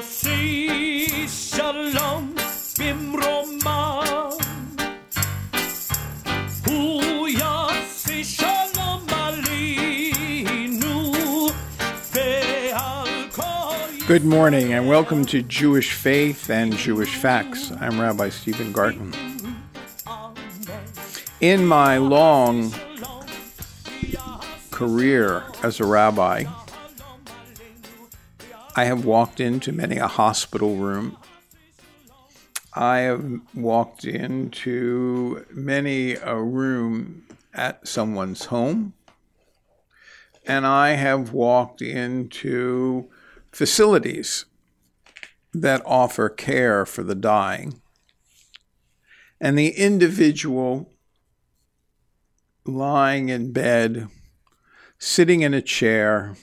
יוסי שלום במרומה הוא יוסי שלום עלינו ועל כל Good morning and welcome to Jewish Faith and Jewish Facts. I'm Rabbi Stephen Garten. In my long career as a rabbi, I have walked into many a hospital room. I have walked into many a room at someone's home. And I have walked into facilities that offer care for the dying. And the individual lying in bed, sitting in a chair,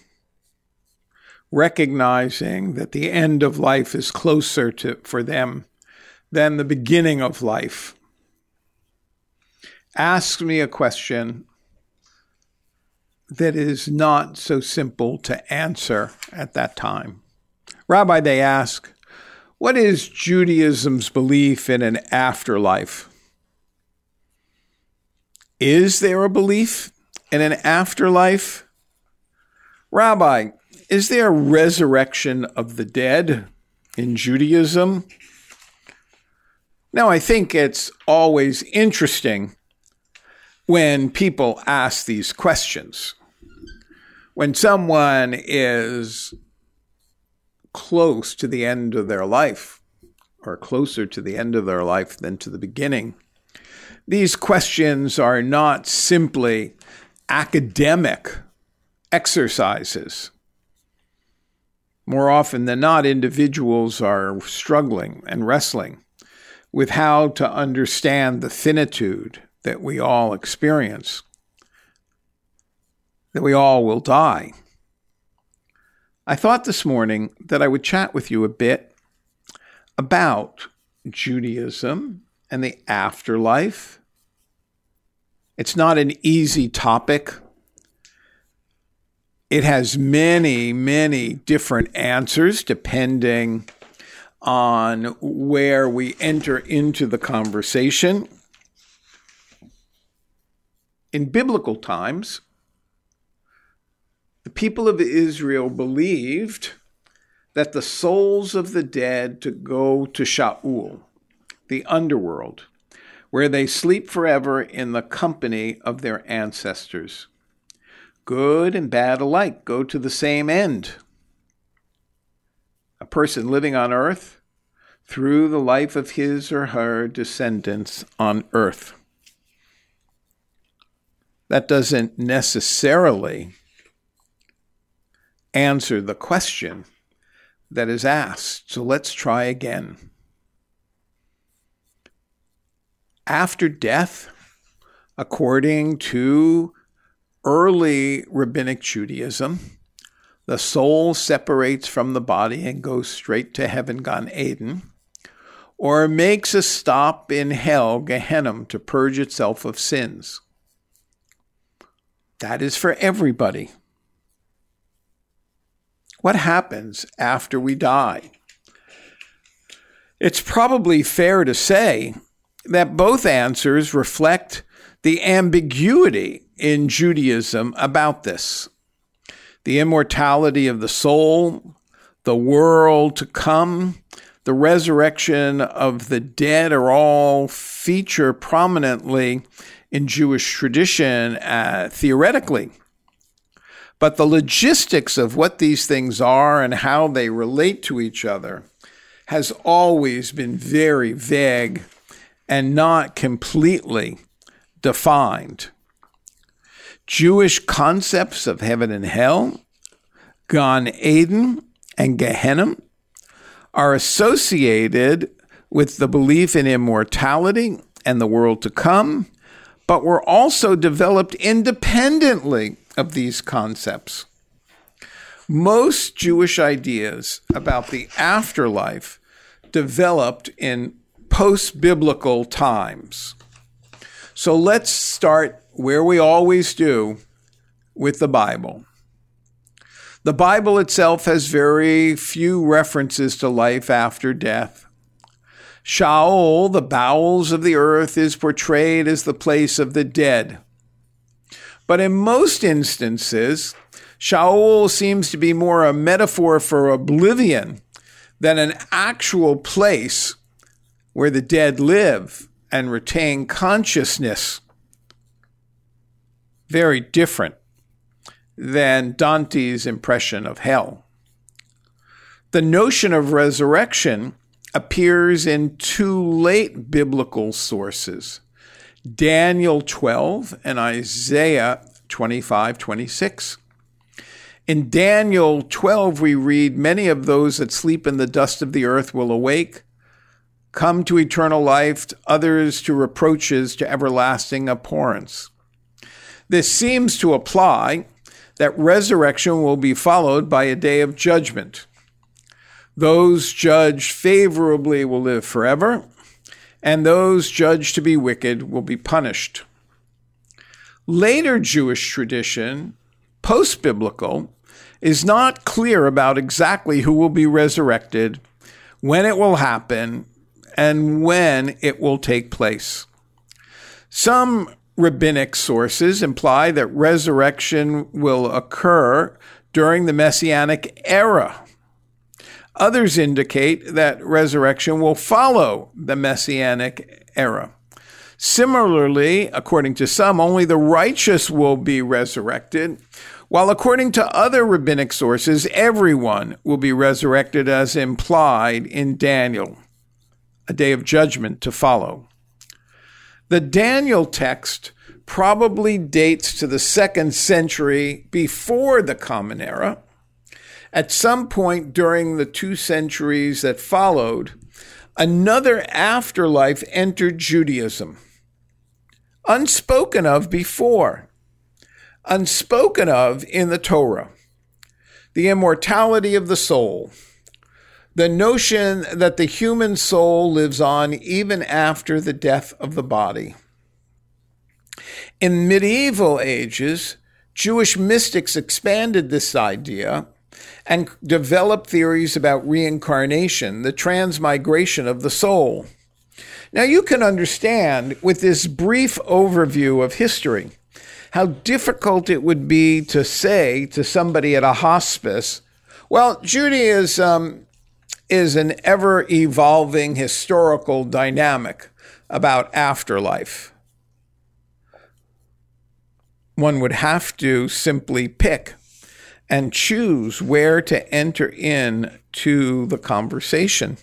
recognizing that the end of life is closer to, for them than the beginning of life, asks me a question that is not so simple to answer at that time. Rabbi, they ask, what is Judaism's belief in an afterlife? Is there a belief in an afterlife? Rabbi, is there a resurrection of the dead in Judaism? Now, I think it's always interesting when people ask these questions. When someone is close to the end of their life, or closer to the end of their life than to the beginning, these questions are not simply academic exercises. More often than not, individuals are struggling and wrestling with how to understand the finitude that we all experience, that we all will die. I thought this morning that I would chat with you a bit about Judaism and the afterlife. It's not an easy topic. It has many, many different answers depending on where we enter into the conversation. In biblical times, the people of Israel believed that the souls of the dead to go to Sheol, the underworld, where they sleep forever in the company of their ancestors. Good and bad alike go to the same end. A person living on earth through the life of his or her descendants on earth. That doesn't necessarily answer the question that is asked. So let's try again. After death, according to early rabbinic Judaism, the soul separates from the body and goes straight to heaven, Gan Eden, or makes a stop in hell, Gehenna, to purge itself of sins. That is for everybody. What happens after we die? It's probably fair to say that both answers reflect the ambiguity in Judaism about this. The immortality of the soul, the world to come, the resurrection of the dead are all feature prominently in Jewish tradition uh, theoretically. But the logistics of what these things are and how they relate to each other has always been very vague and not completely defined. Jewish concepts of heaven and hell, Gan Eden, and Gehenna are associated with the belief in immortality and the world to come, but were also developed independently of these concepts. Most Jewish ideas about the afterlife developed in post biblical times. So let's start where we always do with the Bible. The Bible itself has very few references to life after death. Sheol, the bowels of the earth, is portrayed as the place of the dead. But in most instances, Sheol seems to be more a metaphor for oblivion than an actual place where the dead live and retain consciousness. Very different than Dante's impression of hell. The notion of resurrection appears in two late biblical sources Daniel 12 and Isaiah 25 26. In Daniel 12, we read, Many of those that sleep in the dust of the earth will awake, come to eternal life, others to reproaches, to everlasting abhorrence. This seems to apply that resurrection will be followed by a day of judgment. Those judged favorably will live forever, and those judged to be wicked will be punished. Later Jewish tradition, post biblical, is not clear about exactly who will be resurrected, when it will happen, and when it will take place. Some rabbinic sources imply that resurrection will occur during the Messianic era Others indicate that resurrection will follow the messianic era. Similarly, according to some, only the righteous will be resurrected, while according to other rabbinic sources, everyone will be resurrected as implied in Daniel, a day of judgment to follow. The Daniel text probably dates to the second century before the Common Era at some point during the two centuries that followed, another afterlife entered Judaism, unspoken of before, unspoken of in the Torah. The immortality of the soul, the notion that the human soul lives on even after the death of the body. In medieval ages, Jewish mystics expanded this idea and developed theories about reincarnation, the transmigration of the soul. Now, you can understand with this brief overview of history how difficult it would be to say to somebody at a hospice, well, Judaism is an ever evolving historical dynamic about afterlife. One would have to simply pick and choose where to enter in to the conversation.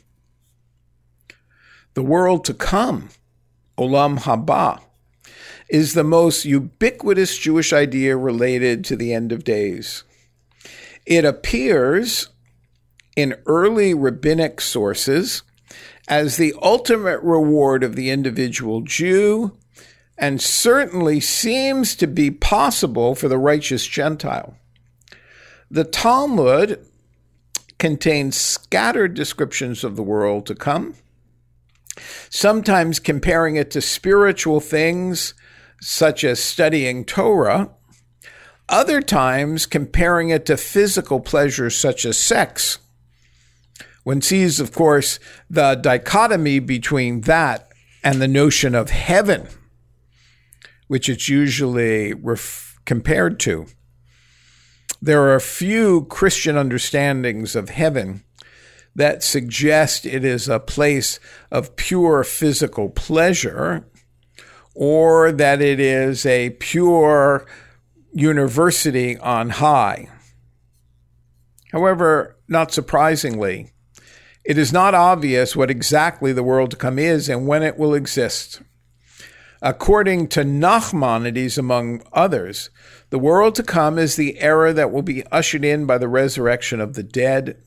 The world to come, Olam Haba, is the most ubiquitous Jewish idea related to the end of days. It appears in early rabbinic sources as the ultimate reward of the individual Jew and certainly seems to be possible for the righteous Gentile. The Talmud contains scattered descriptions of the world to come, sometimes comparing it to spiritual things such as studying Torah, other times comparing it to physical pleasures such as sex. One sees, of course, the dichotomy between that and the notion of heaven, which it's usually ref- compared to. There are a few Christian understandings of heaven that suggest it is a place of pure physical pleasure or that it is a pure university on high. However, not surprisingly, it is not obvious what exactly the world to come is and when it will exist. According to Nachmanides, among others, the world to come is the era that will be ushered in by the resurrection of the dead,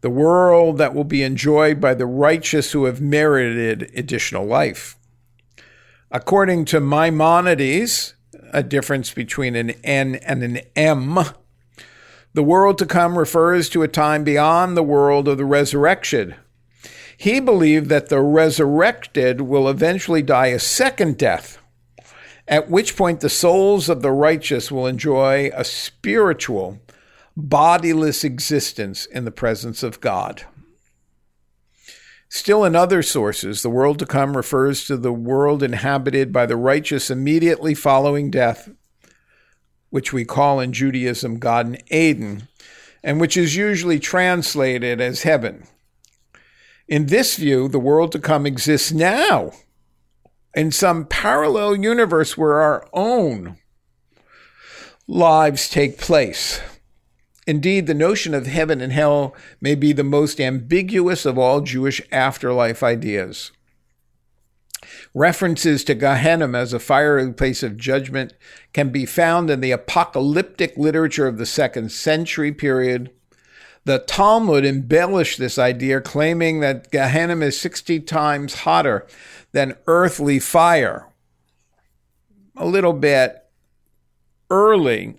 the world that will be enjoyed by the righteous who have merited additional life. According to Maimonides, a difference between an N and an M, the world to come refers to a time beyond the world of the resurrection. He believed that the resurrected will eventually die a second death at which point the souls of the righteous will enjoy a spiritual, bodiless existence in the presence of God. Still, in other sources, the world to come refers to the world inhabited by the righteous immediately following death, which we call in Judaism Gan Eden, and which is usually translated as heaven. In this view, the world to come exists now in some parallel universe where our own lives take place. Indeed, the notion of heaven and hell may be the most ambiguous of all Jewish afterlife ideas. References to Gehenna as a fiery place of judgment can be found in the apocalyptic literature of the second century period. The Talmud embellished this idea, claiming that Gehenna is 60 times hotter than earthly fire. A little bit early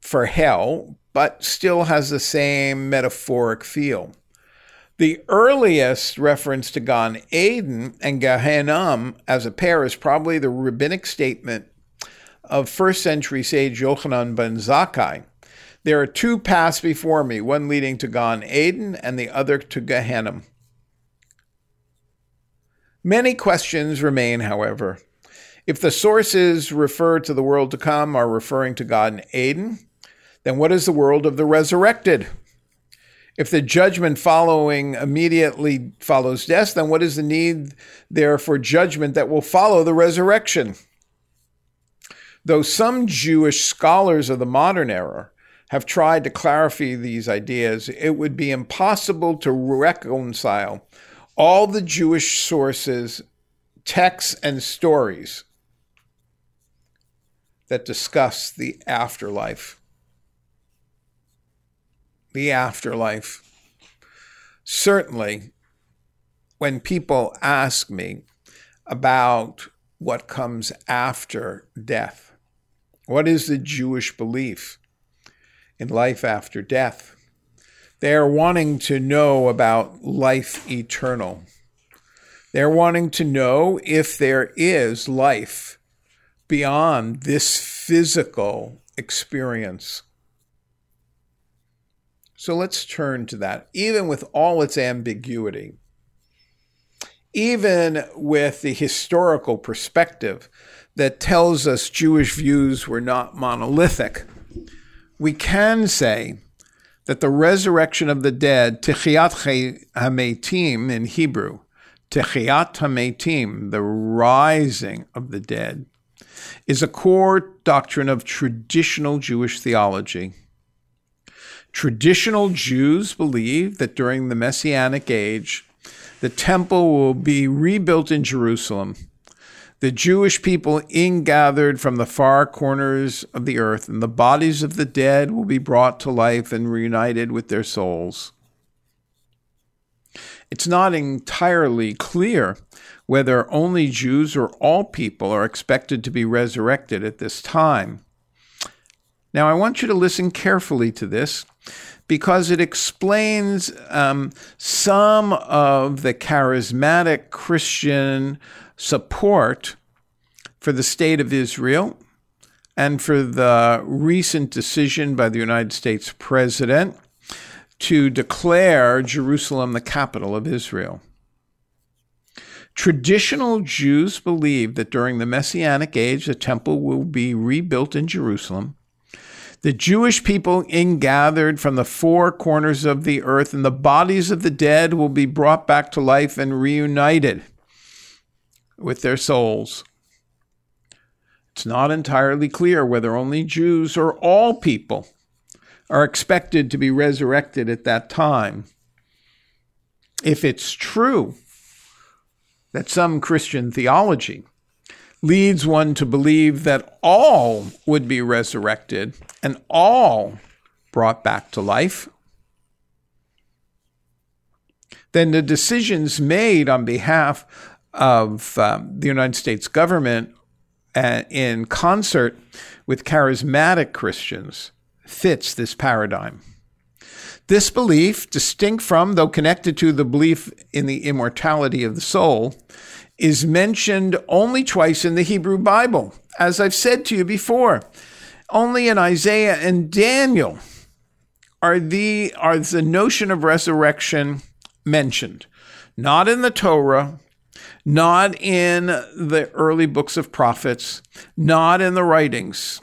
for hell, but still has the same metaphoric feel. The earliest reference to Gan Eden and Gehenna as a pair is probably the rabbinic statement of first century sage Yochanan ben Zakkai. There are two paths before me, one leading to Gan Eden and the other to Gehenna. Many questions remain, however. If the sources refer to the world to come are referring to Gan Eden, then what is the world of the resurrected? If the judgment following immediately follows death, then what is the need there for judgment that will follow the resurrection? Though some Jewish scholars of the modern era have tried to clarify these ideas, it would be impossible to reconcile all the Jewish sources, texts, and stories that discuss the afterlife. The afterlife. Certainly, when people ask me about what comes after death, what is the Jewish belief in life after death? They are wanting to know about life eternal. They're wanting to know if there is life beyond this physical experience. So let's turn to that, even with all its ambiguity, even with the historical perspective that tells us Jewish views were not monolithic, we can say that the resurrection of the dead, Techiyat HaMetim in Hebrew, Techiyat HaMetim, the rising of the dead, is a core doctrine of traditional Jewish theology. Traditional Jews believe that during the Messianic age, the temple will be rebuilt in Jerusalem. The Jewish people ingathered from the far corners of the earth, and the bodies of the dead will be brought to life and reunited with their souls. It's not entirely clear whether only Jews or all people are expected to be resurrected at this time. Now, I want you to listen carefully to this because it explains um, some of the charismatic Christian support for the state of Israel and for the recent decision by the United States president to declare Jerusalem the capital of Israel. Traditional Jews believe that during the Messianic age, the temple will be rebuilt in Jerusalem. The Jewish people ingathered from the four corners of the earth, and the bodies of the dead will be brought back to life and reunited with their souls. It's not entirely clear whether only Jews or all people are expected to be resurrected at that time. If it's true that some Christian theology leads one to believe that all would be resurrected and all brought back to life, then the decisions made on behalf of um, the United States government uh, in concert with charismatic Christians fits this paradigm. This belief, distinct from, though connected to, the belief in the immortality of the soul, is mentioned only twice in the Hebrew Bible. As I've said to you before, only in Isaiah and Daniel are the are the notion of resurrection mentioned, not in the Torah, not in the early books of prophets, not in the writings.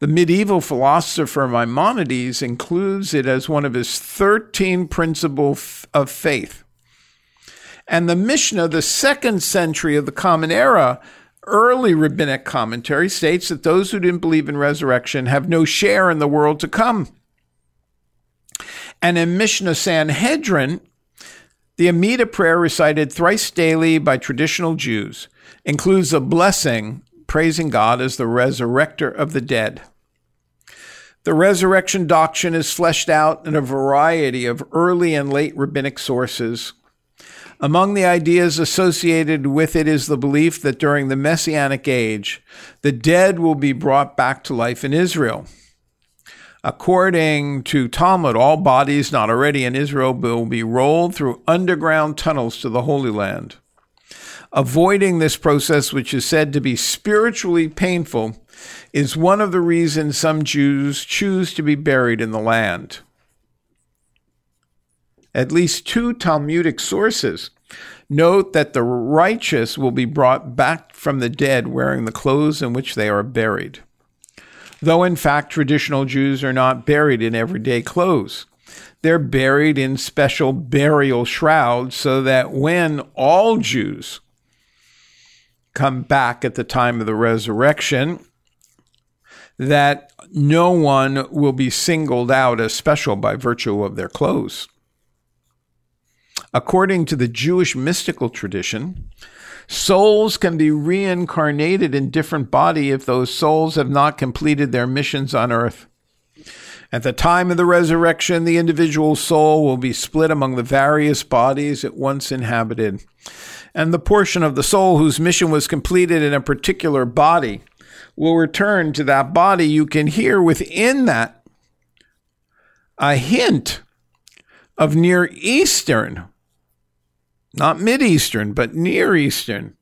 The medieval philosopher Maimonides includes it as one of his 13 principles of faith. And the Mishnah, the second century of the Common Era, early rabbinic commentary states that those who didn't believe in resurrection have no share in the world to come. And in Mishnah Sanhedrin, the Amida prayer recited thrice daily by traditional Jews includes a blessing praising God as the resurrector of the dead. The resurrection doctrine is fleshed out in a variety of early and late rabbinic sources. Among the ideas associated with it is the belief that during the Messianic age, the dead will be brought back to life in Israel. According to Talmud, all bodies not already in Israel will be rolled through underground tunnels to the Holy Land. Avoiding this process, which is said to be spiritually painful, is one of the reasons some Jews choose to be buried in the land. At least two Talmudic sources note that the righteous will be brought back from the dead wearing the clothes in which they are buried though in fact traditional Jews are not buried in everyday clothes. They're buried in special burial shrouds so that when all Jews come back at the time of the resurrection, that no one will be singled out as special by virtue of their clothes. According to the Jewish mystical tradition, Souls can be reincarnated in different body if those souls have not completed their missions on earth. At the time of the resurrection, the individual soul will be split among the various bodies it once inhabited. And the portion of the soul whose mission was completed in a particular body will return to that body. You can hear within that a hint of Near Eastern not Mid Eastern, but Near Eastern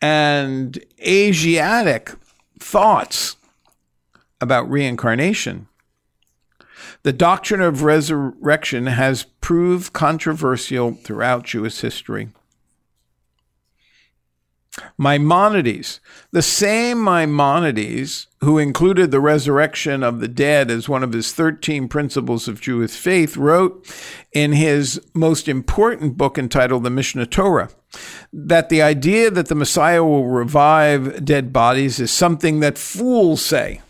and Asiatic thoughts about reincarnation. The doctrine of resurrection has proved controversial throughout Jewish history. Maimonides, the same Maimonides who included the resurrection of the dead as one of his 13 principles of Jewish faith, wrote in his most important book entitled The Mishneh Torah that the idea that the Messiah will revive dead bodies is something that fools say.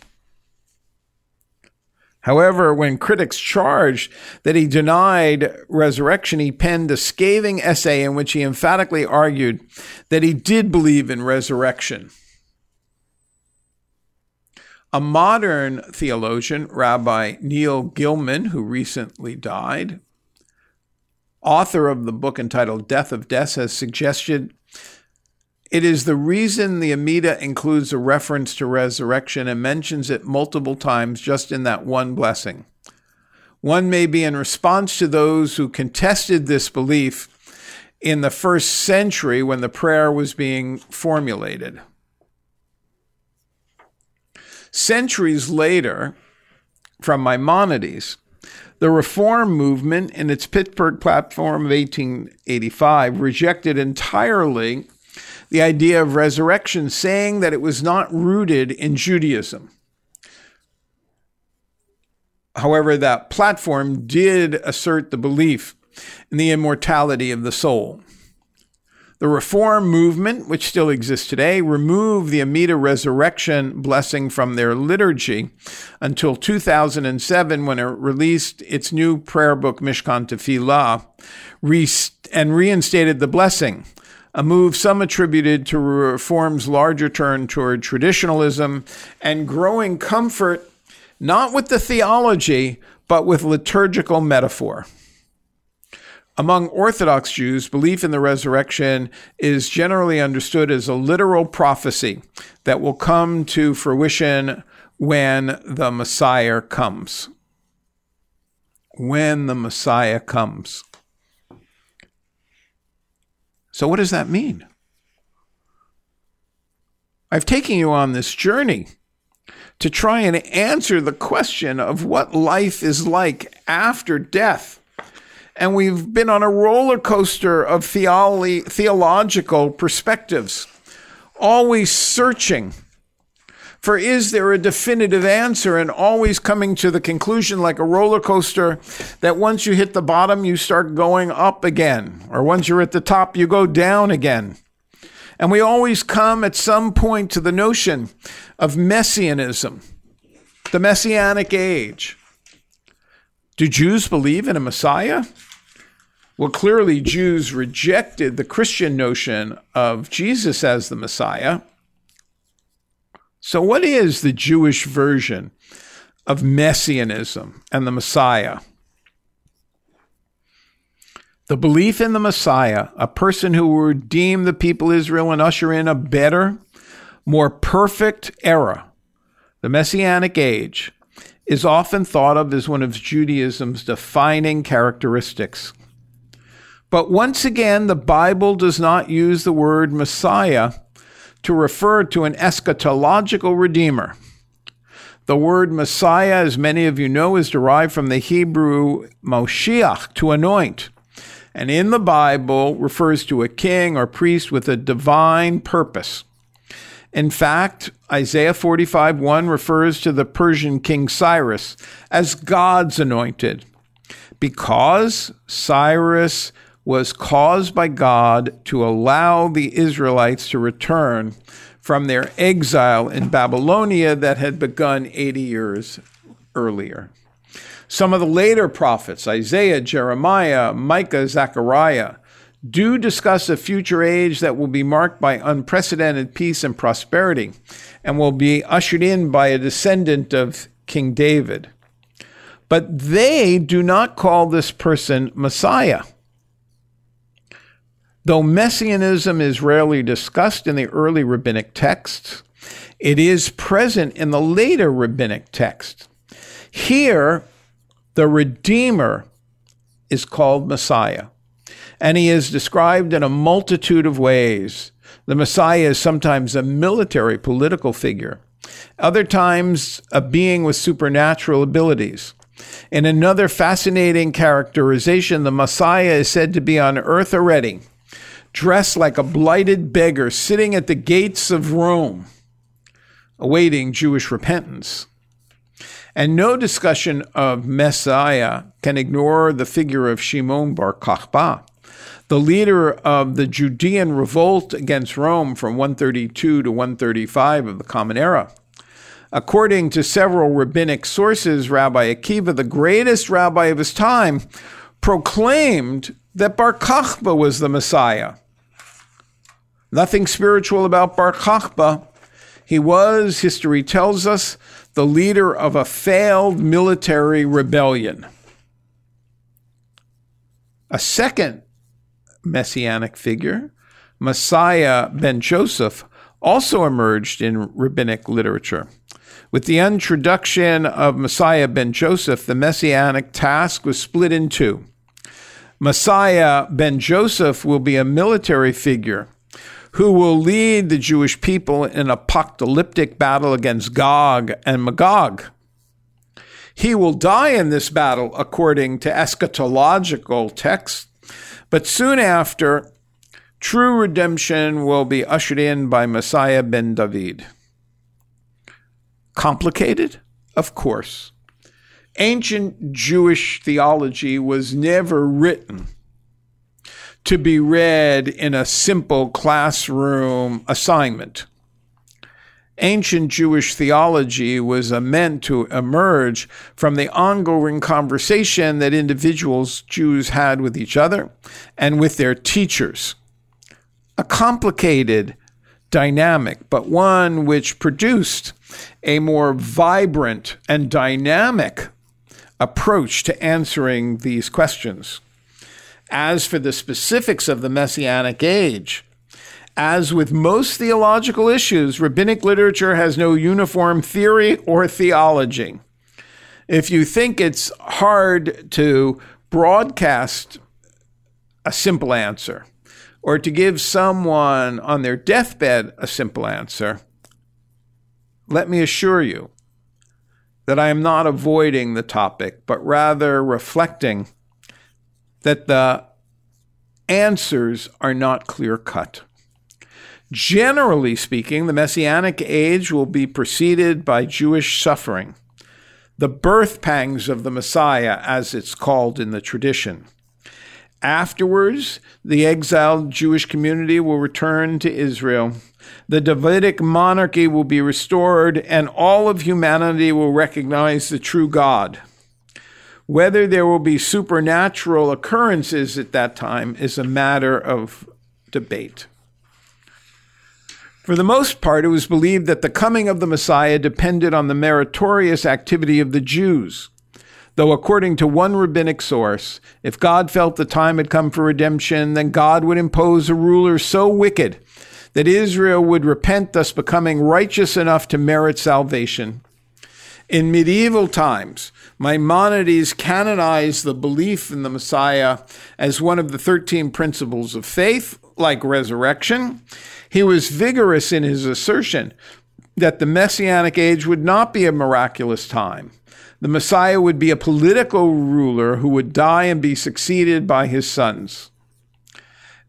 However, when critics charged that he denied resurrection, he penned a scathing essay in which he emphatically argued that he did believe in resurrection. A modern theologian, Rabbi Neil Gillman, who recently died, author of the book entitled Death of Death, has suggested it is the reason the Amida includes a reference to resurrection and mentions it multiple times just in that one blessing. One may be in response to those who contested this belief in the first century when the prayer was being formulated. Centuries later, from Maimonides, the Reform movement in its Pittsburgh platform of 1885 rejected entirely the idea of resurrection, saying that it was not rooted in Judaism. However, that platform did assert the belief in the immortality of the soul. The Reform movement, which still exists today, removed the Amida resurrection blessing from their liturgy until 2007 when it released its new prayer book, Mishkan Tefillah, and reinstated the blessing a move some attributed to Reform's larger turn toward traditionalism and growing comfort not with the theology, but with liturgical metaphor. Among Orthodox Jews, belief in the resurrection is generally understood as a literal prophecy that will come to fruition when the Messiah comes. When the Messiah comes. So, what does that mean? I've taken you on this journey to try and answer the question of what life is like after death. And we've been on a roller coaster of theolo- theological perspectives, always searching for is there a definitive answer and always coming to the conclusion like a roller coaster that once you hit the bottom, you start going up again, or once you're at the top, you go down again. And we always come at some point to the notion of messianism, the messianic age. Do Jews believe in a Messiah? Well, clearly, Jews rejected the Christian notion of Jesus as the Messiah. So, what is the Jewish version of messianism and the Messiah? The belief in the Messiah, a person who will redeem the people Israel and usher in a better, more perfect era, the Messianic age, is often thought of as one of Judaism's defining characteristics. But once again, the Bible does not use the word Messiah to refer to an eschatological redeemer. The word Messiah, as many of you know, is derived from the Hebrew Moshiach, to anoint, and in the Bible refers to a king or priest with a divine purpose. In fact, Isaiah 45 1 refers to the Persian king Cyrus as God's anointed, because Cyrus was caused by God to allow the Israelites to return from their exile in Babylonia that had begun 80 years earlier. Some of the later prophets, Isaiah, Jeremiah, Micah, Zechariah, do discuss a future age that will be marked by unprecedented peace and prosperity and will be ushered in by a descendant of King David. But they do not call this person Messiah. Though messianism is rarely discussed in the early rabbinic texts, it is present in the later rabbinic text. Here, the Redeemer is called Messiah, and he is described in a multitude of ways. The Messiah is sometimes a military political figure, other times, a being with supernatural abilities. In another fascinating characterization, the Messiah is said to be on earth already dressed like a blighted beggar, sitting at the gates of Rome, awaiting Jewish repentance. And no discussion of Messiah can ignore the figure of Shimon bar Kokhba, the leader of the Judean revolt against Rome from 132 to 135 of the Common Era. According to several rabbinic sources, Rabbi Akiva, the greatest rabbi of his time, proclaimed that Bar Kokhba was the Messiah. Nothing spiritual about Bar Kokhba. He was, history tells us, the leader of a failed military rebellion. A second messianic figure, Messiah ben Joseph, also emerged in rabbinic literature. With the introduction of Messiah ben Joseph, the messianic task was split in two. Messiah ben Joseph will be a military figure who will lead the Jewish people in apocalyptic battle against Gog and Magog. He will die in this battle according to eschatological texts, but soon after, true redemption will be ushered in by Messiah ben David. Complicated? Of course ancient Jewish theology was never written to be read in a simple classroom assignment. Ancient Jewish theology was meant to emerge from the ongoing conversation that individuals, Jews, had with each other and with their teachers. A complicated dynamic, but one which produced a more vibrant and dynamic approach to answering these questions. As for the specifics of the Messianic age, as with most theological issues, rabbinic literature has no uniform theory or theology. If you think it's hard to broadcast a simple answer or to give someone on their deathbed a simple answer, let me assure you that I am not avoiding the topic, but rather reflecting that the answers are not clear cut. Generally speaking, the Messianic age will be preceded by Jewish suffering, the birth pangs of the Messiah, as it's called in the tradition. Afterwards, the exiled Jewish community will return to Israel. The Davidic monarchy will be restored, and all of humanity will recognize the true God. Whether there will be supernatural occurrences at that time is a matter of debate. For the most part, it was believed that the coming of the Messiah depended on the meritorious activity of the Jews. Though, according to one rabbinic source, if God felt the time had come for redemption, then God would impose a ruler so wicked that Israel would repent, thus becoming righteous enough to merit salvation. In medieval times, Maimonides canonized the belief in the Messiah as one of the 13 principles of faith, like resurrection. He was vigorous in his assertion that the Messianic age would not be a miraculous time. The Messiah would be a political ruler who would die and be succeeded by his sons.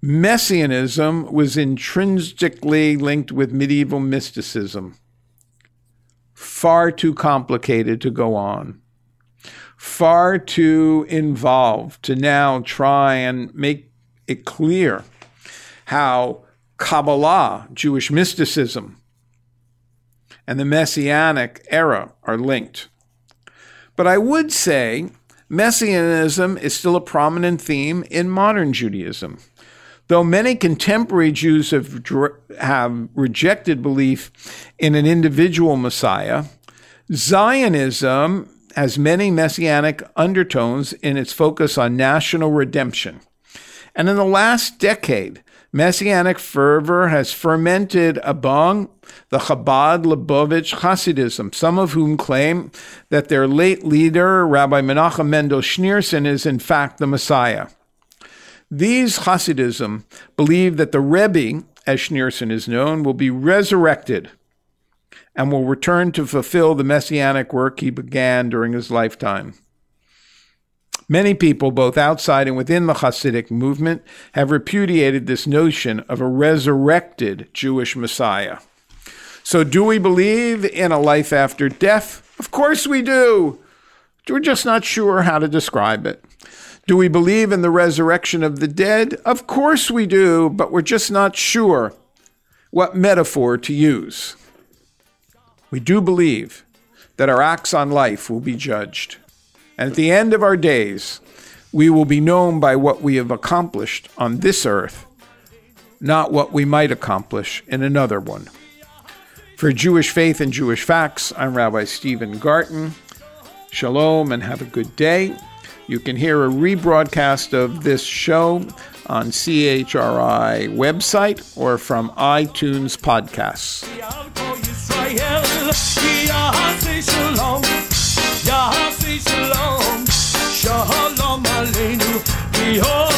Messianism was intrinsically linked with medieval mysticism far too complicated to go on, far too involved to now try and make it clear how Kabbalah, Jewish mysticism, and the Messianic era are linked. But I would say Messianism is still a prominent theme in modern Judaism. Though many contemporary Jews have, have rejected belief in an individual Messiah, Zionism has many messianic undertones in its focus on national redemption. And in the last decade, messianic fervor has fermented among the Chabad Lubavitch Hasidim, some of whom claim that their late leader, Rabbi Menachem Mendel Schneerson, is in fact the Messiah. These Hasidim believe that the Rebbe, as Schneerson is known, will be resurrected and will return to fulfill the messianic work he began during his lifetime. Many people, both outside and within the Hasidic movement, have repudiated this notion of a resurrected Jewish Messiah. So, do we believe in a life after death? Of course we do. We're just not sure how to describe it. Do we believe in the resurrection of the dead? Of course we do, but we're just not sure what metaphor to use. We do believe that our acts on life will be judged. And at the end of our days, we will be known by what we have accomplished on this earth, not what we might accomplish in another one. For Jewish Faith and Jewish Facts, I'm Rabbi Stephen Garten. Shalom and have a good day. You can hear a rebroadcast of this show on CHRI website or from iTunes podcasts. Shalom Aleinu,